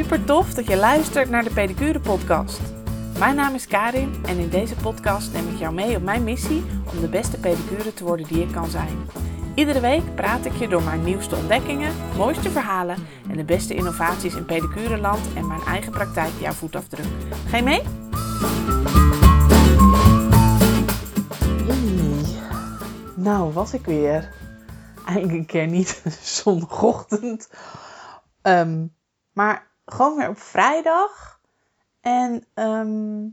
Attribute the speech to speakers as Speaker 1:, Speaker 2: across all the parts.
Speaker 1: Super tof dat je luistert naar de Pedicure Podcast. Mijn naam is Karin en in deze podcast neem ik jou mee op mijn missie om de beste pedicure te worden die ik kan zijn. Iedere week praat ik je door mijn nieuwste ontdekkingen, mooiste verhalen en de beste innovaties in pedicureland en mijn eigen praktijk jouw voetafdruk. Ga je mee? Nou, was ik weer. Eindelijk een keer niet zondagochtend. Ehm, maar gewoon weer op vrijdag. En ehm,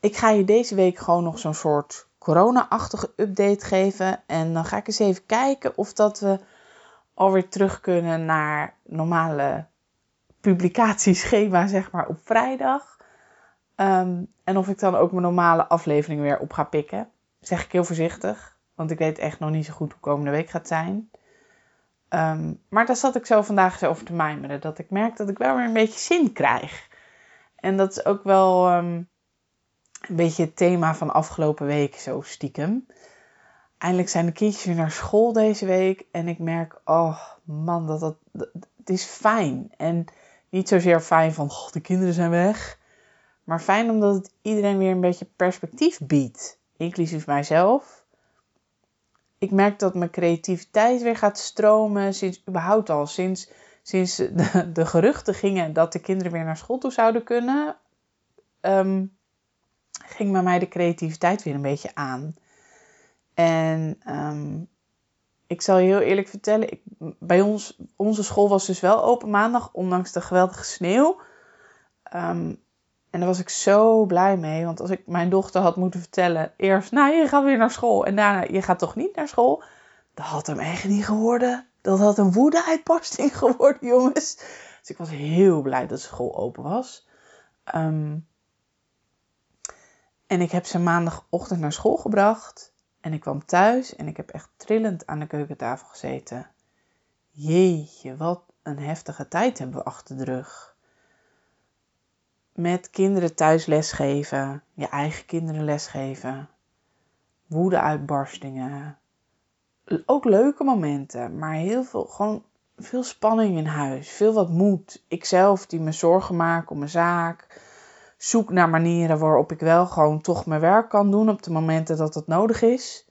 Speaker 1: ik ga je deze week gewoon nog zo'n soort corona-achtige update geven. En dan ga ik eens even kijken of dat we alweer terug kunnen naar normale publicatieschema, zeg maar, op vrijdag. Ehm, en of ik dan ook mijn normale aflevering weer op ga pikken. Zeg ik heel voorzichtig, want ik weet echt nog niet zo goed hoe komende week gaat zijn. Ehm, maar daar zat ik zo vandaag eens over te mijmeren. Dat ik merk dat ik wel weer een beetje zin krijg. En dat is ook wel ehm, een beetje het thema van afgelopen week, zo stiekem. Eindelijk zijn de kindjes weer naar school deze week. En ik merk, oh man, dat, dat, het is fijn. En niet zozeer fijn van, oh, de kinderen zijn weg. Maar fijn omdat het iedereen weer een beetje perspectief biedt. Inclusief mijzelf ik merk dat mijn creativiteit weer gaat stromen. Sinds überhaupt al. Sinds, sinds de, geruchten gingen dat de kinderen weer naar school toe zouden kunnen. Um, ging bij mij de creativiteit weer een beetje aan. En um, ik zal je heel eerlijk vertellen. Bij ons, onze school was dus wel open maandag. Ondanks de geweldige sneeuw. Um, en daar was ik zo blij mee. Want als ik mijn dochter had moeten vertellen, eerst, nou je gaat weer naar school. En daarna, je gaat toch niet naar school. Dat had hem echt niet geworden. Dat had een woede-uitbarsting geworden, jongens. Dus ik was heel blij dat school open was. Um, en ik heb ze maandagochtend naar school gebracht. En ik kwam thuis en ik heb echt trillend aan de keukentafel gezeten. Jeetje, wat een heftige tijd hebben we achter de rug met kinderen thuis lesgeven, je eigen kinderen lesgeven, woede-uitbarstingen, ook leuke momenten, maar heel veel, gewoon veel spanning in huis, veel wat moed. Ikzelf die me zorgen maak om mijn zaak, zoek naar manieren waarop ik wel gewoon toch mijn werk kan doen op de momenten dat het nodig is.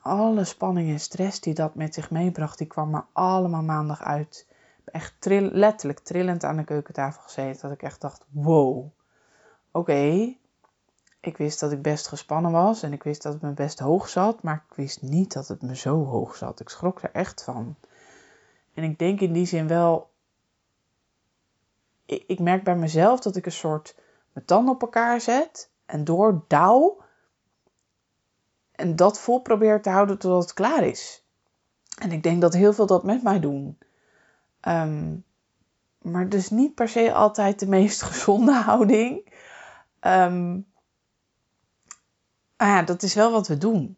Speaker 1: Alle spanning en stress die dat met zich meebracht, die kwam er allemaal maandag uit echt letterlijk trillend aan de keukentafel gezeten. Dat ik echt dacht, wow, oké. Ik wist dat ik best gespannen was en ik wist dat het me best hoog zat. Maar ik wist niet dat het me zo hoog zat. Ik schrok er echt van. En ik denk in die zin wel... Ik, merk bij mezelf dat ik een soort mijn tanden op elkaar zet. En door douw. En dat vol probeer te houden totdat het klaar is. En ik denk dat heel veel dat met mij doen. Um, maar dus niet per se altijd de meest gezonde houding. Um, ja, dat is wel wat we doen.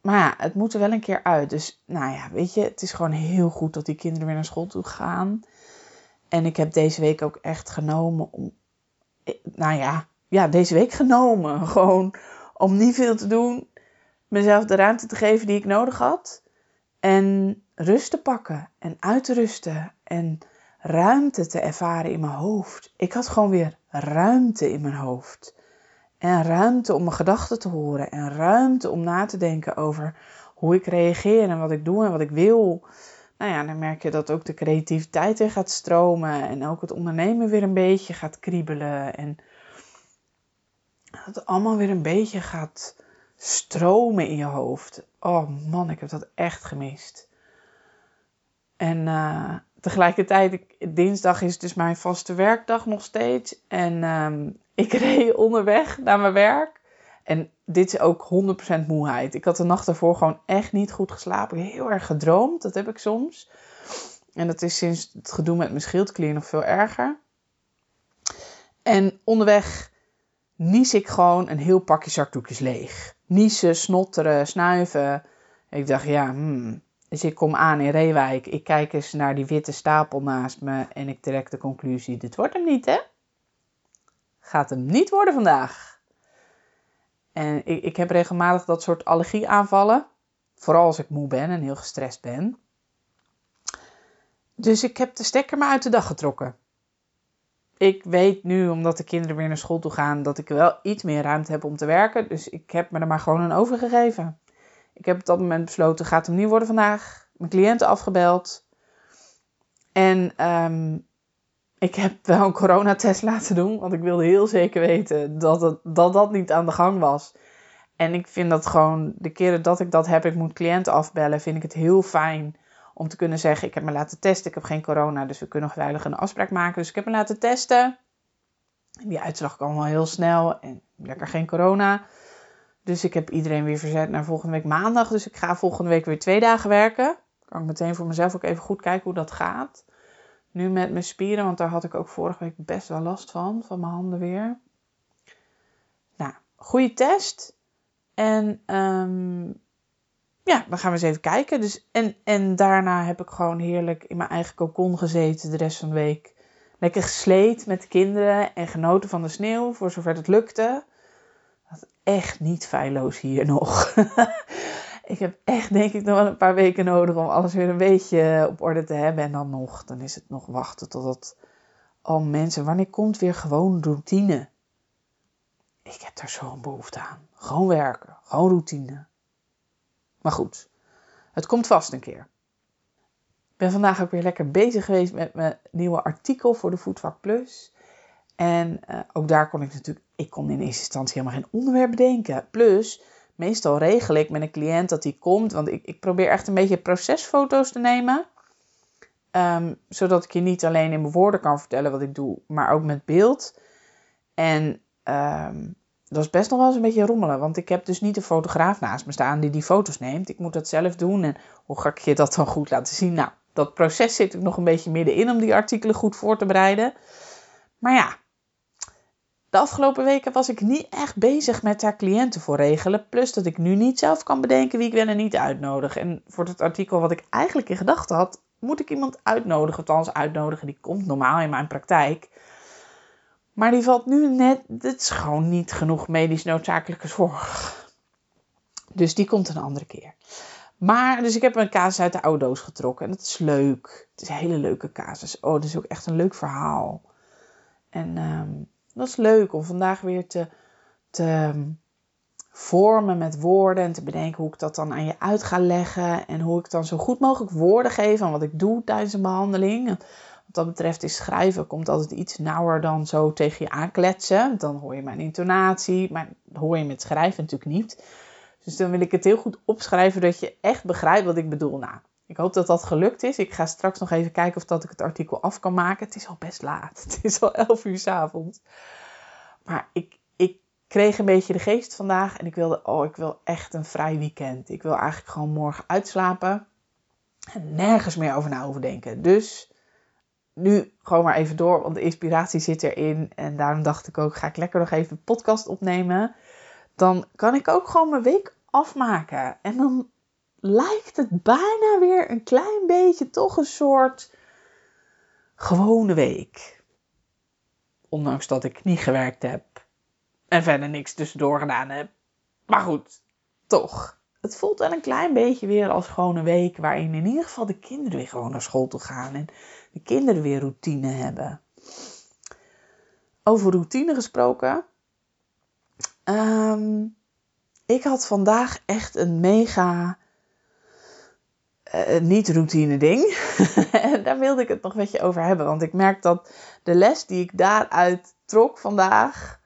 Speaker 1: Maar ja, het moet er wel een keer uit. Dus nou ja, weet je, het is gewoon heel goed dat die kinderen weer naar school toe gaan. En ik heb deze week ook echt genomen om. Nou ja, ja, deze week genomen. Gewoon om niet veel te doen. Mezelf de ruimte te geven die ik nodig had. En rust te pakken en uit te rusten en ruimte te ervaren in mijn hoofd. Ik had gewoon weer ruimte in mijn hoofd. En ruimte om mijn gedachten te horen. En ruimte om na te denken over hoe ik reageer en wat ik doe en wat ik wil. Nou ja, dan merk je dat ook de creativiteit weer gaat stromen. En ook het ondernemen weer een beetje gaat kriebelen. En dat het allemaal weer een beetje gaat stromen in je hoofd. Oh man, ik heb dat echt gemist. En uh, tegelijkertijd, dinsdag is dus mijn vaste werkdag nog steeds. En uh, ik reed onderweg naar mijn werk. En dit is ook 100% moeheid. Ik had de nacht daarvoor gewoon echt niet goed geslapen. Heel erg gedroomd, dat heb ik soms. En dat is sinds het gedoe met mijn schildklier nog veel erger. En onderweg nies ik gewoon een heel pakje zakdoekjes leeg. Niezen, snotteren, snuiven. Ik dacht, ja, hmm, dus ik kom aan in Reewijk. Ik kijk eens naar die witte stapel naast me. En ik trek de conclusie: dit wordt hem niet, hè? Gaat hem niet worden vandaag. En ik, ik heb regelmatig dat soort allergieaanvallen. Vooral als ik moe ben en heel gestrest ben. Dus ik heb de stekker maar uit de dag getrokken. ik weet nu, omdat de kinderen weer naar school toe gaan, dat ik wel iets meer ruimte heb om te werken. Dus ik heb me er maar gewoon aan overgegeven. Ik heb op dat moment besloten, gaat hem niet worden vandaag. Mijn cliënten afgebeld. En ehm, ik heb wel een coronatest laten doen, want ik wilde heel zeker weten dat, het, dat dat niet aan de gang was. En ik vind dat gewoon, de keren dat ik dat heb, ik moet cliënten afbellen, vind ik het heel fijn om te kunnen zeggen: Ik heb me laten testen, ik heb geen corona, dus we kunnen veilig een afspraak maken. Dus ik heb me laten testen. Die uitslag kwam wel heel snel en lekker geen corona. Dus ik heb iedereen weer verzet naar volgende week maandag. Dus ik ga volgende week weer twee dagen werken. Kan ik meteen voor mezelf ook even goed kijken hoe dat gaat. Nu met mijn spieren, want daar had ik ook vorige week best wel last van, van mijn handen weer. Nou, goede test. En um, ja, dan gaan we eens even kijken. Dus, en, en daarna heb ik gewoon heerlijk in mijn eigen cocon gezeten de rest van de week. Lekker gesleed met de kinderen en genoten van de sneeuw, voor zover het lukte. Echt niet feilloos hier nog. ik heb echt denk ik nog wel een paar weken nodig om alles weer een beetje op orde te hebben. En dan nog, dan is het nog wachten totdat... Oh mensen, wanneer komt weer gewoon routine? Ik heb daar zo'n behoefte aan. Gewoon werken, gewoon routine. Maar goed, het komt vast een keer. Ik ben vandaag ook weer lekker bezig geweest met mijn nieuwe artikel voor de Voetvak Plus. En uh, ook daar kon ik natuurlijk, ik kon in eerste instantie helemaal geen onderwerp bedenken. Plus, meestal regel ik met een cliënt dat die komt, want ik, ik probeer echt een beetje procesfoto's te nemen. Um, zodat ik je niet alleen in mijn woorden kan vertellen wat ik doe, maar ook met beeld. En um, dat is best nog wel eens een beetje rommelen. Want ik heb dus niet een fotograaf naast me staan die die foto's neemt. Ik moet dat zelf doen. En hoe ga ik je dat dan goed laten zien? Nou, dat proces zit ik nog een beetje middenin om die artikelen goed voor te bereiden. Maar ja, de afgelopen weken was ik niet echt bezig met daar cliënten voor regelen. Plus dat ik nu niet zelf kan bedenken wie ik wel en niet uitnodig. En voor het artikel wat ik eigenlijk in gedachten had, moet ik iemand uitnodigen. Althans, uitnodigen, die komt normaal in mijn praktijk. Maar die valt nu net, het is gewoon niet genoeg medisch noodzakelijke zorg. Dus die komt een andere keer. Maar, dus ik heb een casus uit de oude doos getrokken. En dat is leuk. Het is een hele leuke casus. Oh, dat is ook echt een leuk verhaal. En um, dat is leuk om vandaag weer te, te vormen met woorden. En te bedenken hoe ik dat dan aan je uit ga leggen. En hoe ik dan zo goed mogelijk woorden geef aan wat ik doe tijdens een behandeling. Wat dat betreft is schrijven komt altijd iets nauwer dan zo tegen je aankletsen. Dan hoor je mijn intonatie, maar hoor je met schrijven natuurlijk niet. Dus dan wil ik het heel goed opschrijven dat je echt begrijpt wat ik bedoel. Nou, ik hoop dat dat gelukt is. Ik ga straks nog even kijken of dat ik het artikel af kan maken. Het is al best laat. Het is al 11 uur s avonds. Maar ik, ik kreeg een beetje de geest vandaag en ik wilde, oh, ik wil echt een vrij weekend. Ik wil eigenlijk gewoon morgen uitslapen en nergens meer over na overdenken. Dus nu gewoon maar even door, want de inspiratie zit erin. En daarom dacht ik ook, ga ik lekker nog even een podcast opnemen. Dan kan ik ook gewoon mijn week afmaken. En dan lijkt het bijna weer een klein beetje toch een soort gewone week. Ondanks dat ik niet gewerkt heb. En verder niks tussendoor gedaan heb. Maar goed, toch. Het voelt wel een klein beetje weer als gewoon een week waarin in ieder geval de kinderen weer gewoon naar school toe gaan. En de kinderen weer routine hebben. Over routine gesproken. Um, ik had vandaag echt een mega uh, niet-routine ding. en daar wilde ik het nog met je over hebben. Want ik merk dat de les die ik daaruit trok vandaag.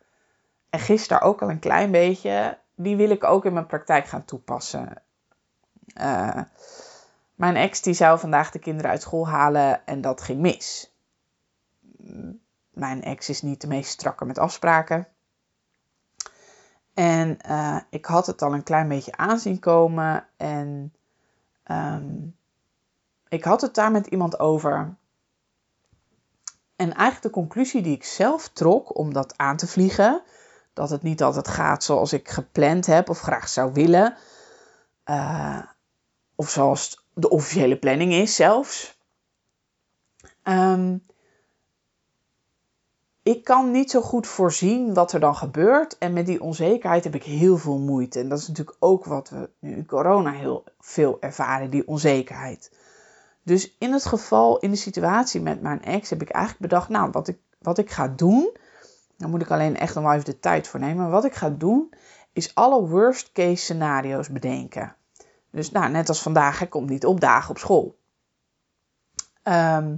Speaker 1: En gisteren ook al een klein beetje. Die wil ik ook in mijn praktijk gaan toepassen. Uh, mijn ex die zou vandaag de kinderen uit school halen en dat ging mis. Mijn ex is niet de meest strakke met afspraken. En uh, ik had het al een klein beetje aanzien komen. En um, ik had het daar met iemand over. En eigenlijk de conclusie die ik zelf trok om dat aan te vliegen. Dat het niet altijd gaat zoals ik gepland heb of graag zou willen. Uh, of zoals de officiële planning is zelfs. Um, ik kan niet zo goed voorzien wat er dan gebeurt. En met die onzekerheid heb ik heel veel moeite. En dat is natuurlijk ook wat we nu in corona heel veel ervaren, die onzekerheid. Dus in het geval, in de situatie met mijn ex, heb ik eigenlijk bedacht, nou, wat ik wat ik ga doen, daar moet ik alleen echt nog even de tijd voor nemen. Maar wat ik ga doen, is alle worst case scenario's bedenken. Dus nou, net als vandaag, hij komt niet op dagen op school. Ehm,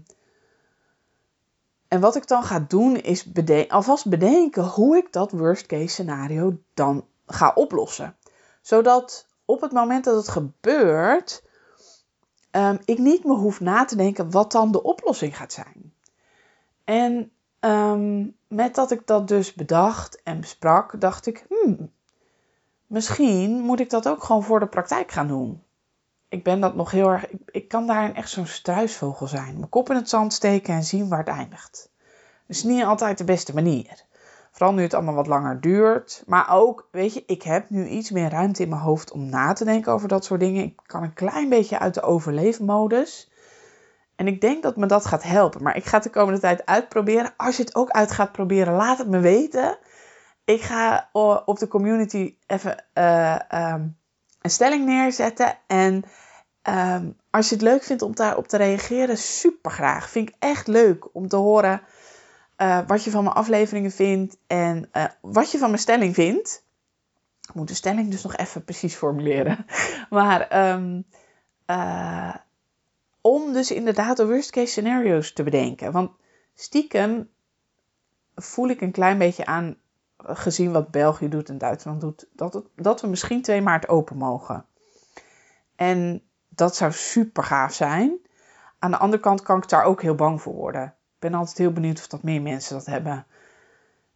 Speaker 1: en wat ik dan ga doen, is alvast bedenken hoe ik dat worst case scenario dan ga oplossen. Zodat op het moment dat het gebeurt, um, ik niet meer hoef na te denken wat dan de oplossing gaat zijn. En um, met dat ik dat dus bedacht en besprak, dacht ik, hmm, misschien moet ik dat ook gewoon voor de praktijk gaan doen. Ik ben dat nog heel erg, ik, ik kan daarin echt zo'n struisvogel zijn. Mijn kop in het zand steken en zien waar het eindigt. Dus niet altijd de beste manier. Vooral nu het allemaal wat langer duurt. Maar ook, weet je, ik heb nu iets meer ruimte in mijn hoofd om na te denken over dat soort dingen. Ik kan een klein beetje uit de overleefmodus. En ik denk dat me dat gaat helpen. Maar ik ga het de komende tijd uitproberen. Als je het ook uit gaat proberen, laat het me weten. Ik ga op de community even uh, um, een stelling neerzetten. En um, als je het leuk vindt om daarop te reageren, super graag. Vind ik echt leuk om te horen uh, wat je van mijn afleveringen vindt en uh, wat je van mijn stelling vindt. Ik moet de stelling dus nog even precies formuleren. Maar um, uh, om dus inderdaad de worst case scenario's te bedenken. Want stiekem voel ik een klein beetje aan, gezien wat België doet en Duitsland doet, dat, dat we misschien 2 maart open mogen. En dat zou super gaaf zijn. Aan de andere kant kan ik daar ook heel bang voor worden ben altijd heel benieuwd of dat meer mensen dat hebben.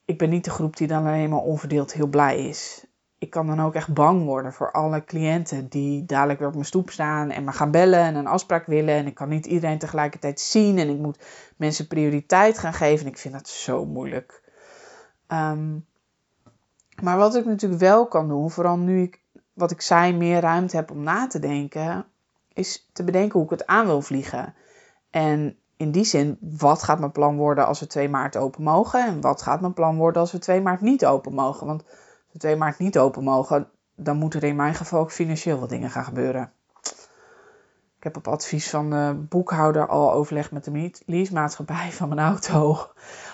Speaker 1: Ik ben niet de groep die dan alleen maar onverdeeld heel blij is. Ik kan dan ook echt bang worden voor alle cliënten die dadelijk weer op mijn stoep staan en me gaan bellen en een afspraak willen. En ik kan niet iedereen tegelijkertijd zien en ik moet mensen prioriteit gaan geven. En ik vind dat zo moeilijk. Ehm, maar wat ik natuurlijk wel kan doen, vooral nu ik, wat ik zei, meer ruimte heb om na te denken, is te bedenken hoe ik het aan wil vliegen. En in die zin, wat gaat mijn plan worden als we 2 maart open mogen? En wat gaat mijn plan worden als we 2 maart niet open mogen? Want als we 2 maart niet open mogen, dan moeten er in mijn geval ook financieel wat dingen gaan gebeuren. Ik heb op advies van de boekhouder al overlegd met de leasemaatschappij van mijn auto.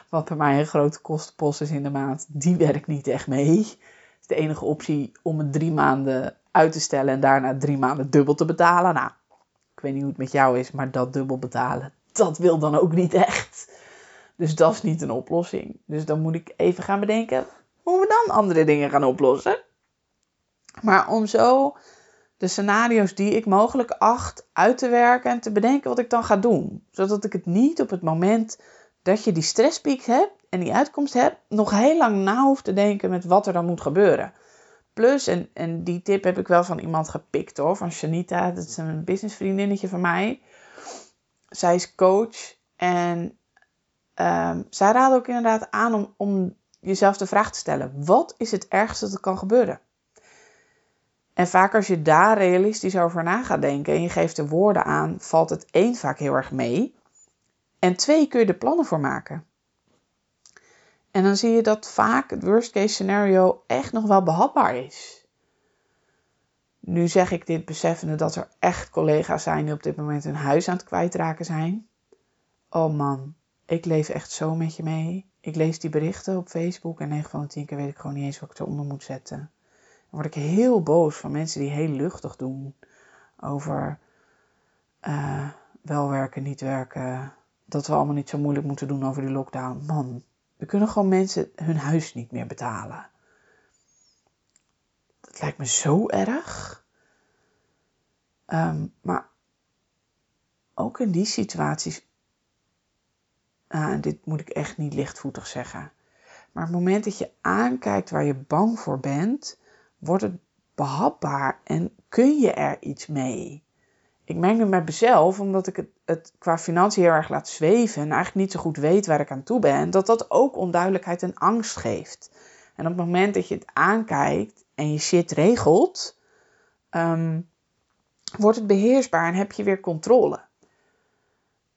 Speaker 1: Wat bij mij een grote kostenpost is in de maand. Die werkt niet echt mee. Is de enige optie om het drie maanden uit te stellen en daarna drie maanden dubbel te betalen. Nou, ik weet niet hoe het met jou is, maar dat dubbel betalen, dat wil dan ook niet echt. Dus dat is niet een oplossing. Dus dan moet ik even gaan bedenken hoe we dan andere dingen gaan oplossen. Maar om zo de scenario's die ik mogelijk acht uit te werken en te bedenken wat ik dan ga doen. Zodat ik het niet op het moment dat je die stresspiek hebt en die uitkomst hebt, nog heel lang na hoef te denken met wat er dan moet gebeuren. Plus, en, en die tip heb ik wel van iemand gepikt hoor, van Shanita, dat is een businessvriendinnetje van mij zij is coach en um, zij raadt ook inderdaad aan om, om jezelf de vraag te stellen: wat is het ergste dat kan gebeuren? En vaak als je daar realistisch over na gaat denken en je geeft de woorden aan, valt het één vaak heel erg mee. En twee kun je er plannen voor maken. En dan zie je dat vaak het worst case scenario echt nog wel behapbaar is. Nu zeg ik dit beseffende dat er echt collega's zijn die op dit moment hun huis aan het kwijtraken zijn. Oh man, ik leef echt zo met je mee. Ik lees die berichten op Facebook en 9 van de 10 keer weet ik gewoon niet eens wat ik eronder moet zetten. Word ik heel boos van mensen die heel luchtig doen over uh, wel werken, niet werken. Dat we allemaal niet zo moeilijk moeten doen over die lockdown. Man, we kunnen gewoon mensen hun huis niet meer betalen. Dat lijkt me zo erg. Um, maar ook in die situaties, uh, dit moet ik echt niet lichtvoetig zeggen. Maar het moment dat je aankijkt waar je bang voor bent, wordt het behapbaar en kun je er iets mee. Ik merk nu met mezelf, omdat ik het, het qua financiën heel erg laat zweven en eigenlijk niet zo goed weet waar ik aan toe ben, dat dat ook onduidelijkheid en angst geeft. En op het moment dat je het aankijkt en je shit regelt, um, wordt het beheersbaar en heb je weer controle.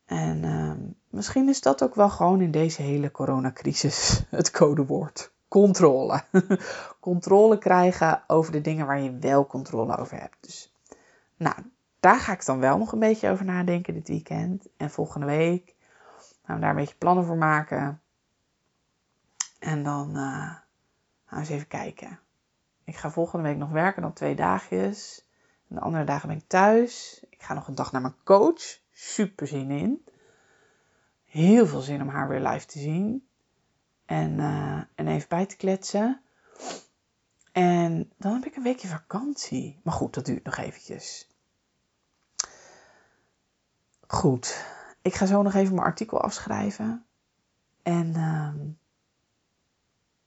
Speaker 1: En uh, misschien is dat ook wel gewoon in deze hele coronacrisis het codewoord. Controle. controle krijgen over de dingen waar je wel controle over hebt. Dus nou, daar ga ik dan wel nog een beetje over nadenken dit weekend. En volgende week gaan we daar een beetje plannen voor maken. En dan uh, gaan we eens even kijken. Ik ga volgende week nog werken, dan twee dagjes. De andere dagen ben ik thuis. Ik ga nog een dag naar mijn coach. Super zin in. Heel veel zin om haar weer live te zien. En, uh, en even bij te kletsen. En dan heb ik een weekje vakantie. Maar goed, dat duurt nog eventjes. Goed, ik ga zo nog even mijn artikel afschrijven. En uh,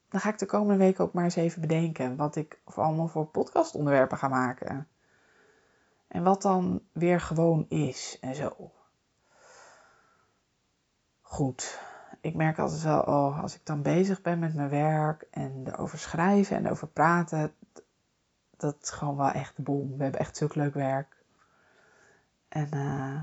Speaker 1: dan ga ik de komende week ook maar eens even bedenken wat ik allemaal voor podcastonderwerpen ga maken. En wat dan weer gewoon is en zo. Goed, ik merk altijd wel, oh, als ik dan bezig ben met mijn werk en erover schrijven en over praten, dat is gewoon wel echt de bom. We hebben echt zulk leuk werk. En uh,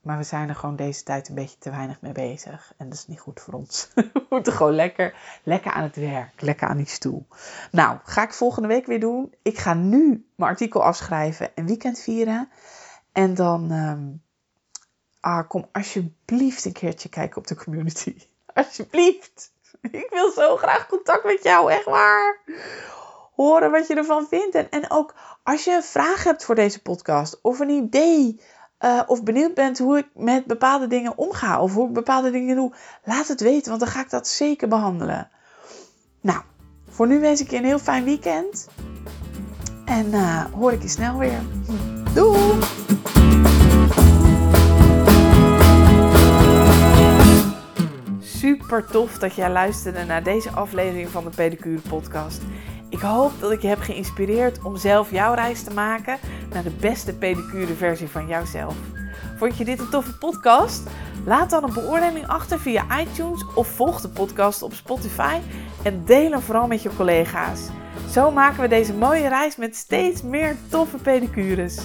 Speaker 1: maar we zijn er gewoon deze tijd een beetje te weinig mee bezig. En dat is niet goed voor ons. we moeten gewoon lekker, lekker aan het werk. Lekker aan die stoel. Nou, ga ik volgende week weer doen. Ik ga nu mijn artikel afschrijven en weekend vieren. En dan... Um, ah, kom alsjeblieft een keertje kijken op de community. Alsjeblieft. Ik wil zo graag contact met jou, echt waar. Horen wat je ervan vindt. En, en ook als je een vraag hebt voor deze podcast of een idee uh, of benieuwd bent hoe ik met bepaalde dingen omga of hoe ik bepaalde dingen doe, laat het weten, want dan ga ik dat zeker behandelen. Nou, voor nu wens ik je een heel fijn weekend. En uh, hoor ik je snel weer. Doei! Super tof dat jij luisterde naar deze aflevering van de Pedicure Podcast. Ik hoop dat ik je heb geïnspireerd om zelf jouw reis te maken naar de beste pedicure versie van jouzelf. Vond je dit een toffe podcast? Laat dan een beoordeling achter via iTunes of volg de podcast op Spotify en deel hem vooral met je collega's. Zo maken we deze mooie reis met steeds meer toffe pedicures.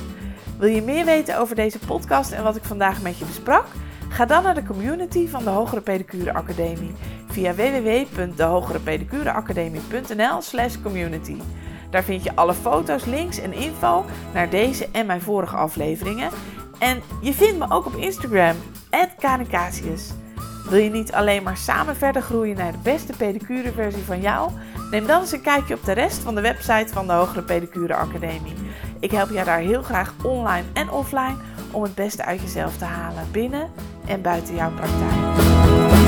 Speaker 1: Wil je meer weten over deze podcast en wat ik vandaag met je besprak? Ga dan naar de community van de Hogere Pedicure Academie via www.dehogerepedicureacademie.nl slash community. Daar vind je alle foto's, links en info naar deze en mijn vorige afleveringen. En je vindt me ook op Instagram, @kanikasius. Wil je niet alleen maar samen verder groeien naar de beste pedicure versie van jou? Neem dan eens een kijkje op de rest van de website van de Hogere Pedicure Academie. Ik help jou daar heel graag online en offline om het beste uit jezelf te halen binnen en buiten jouw praktijk.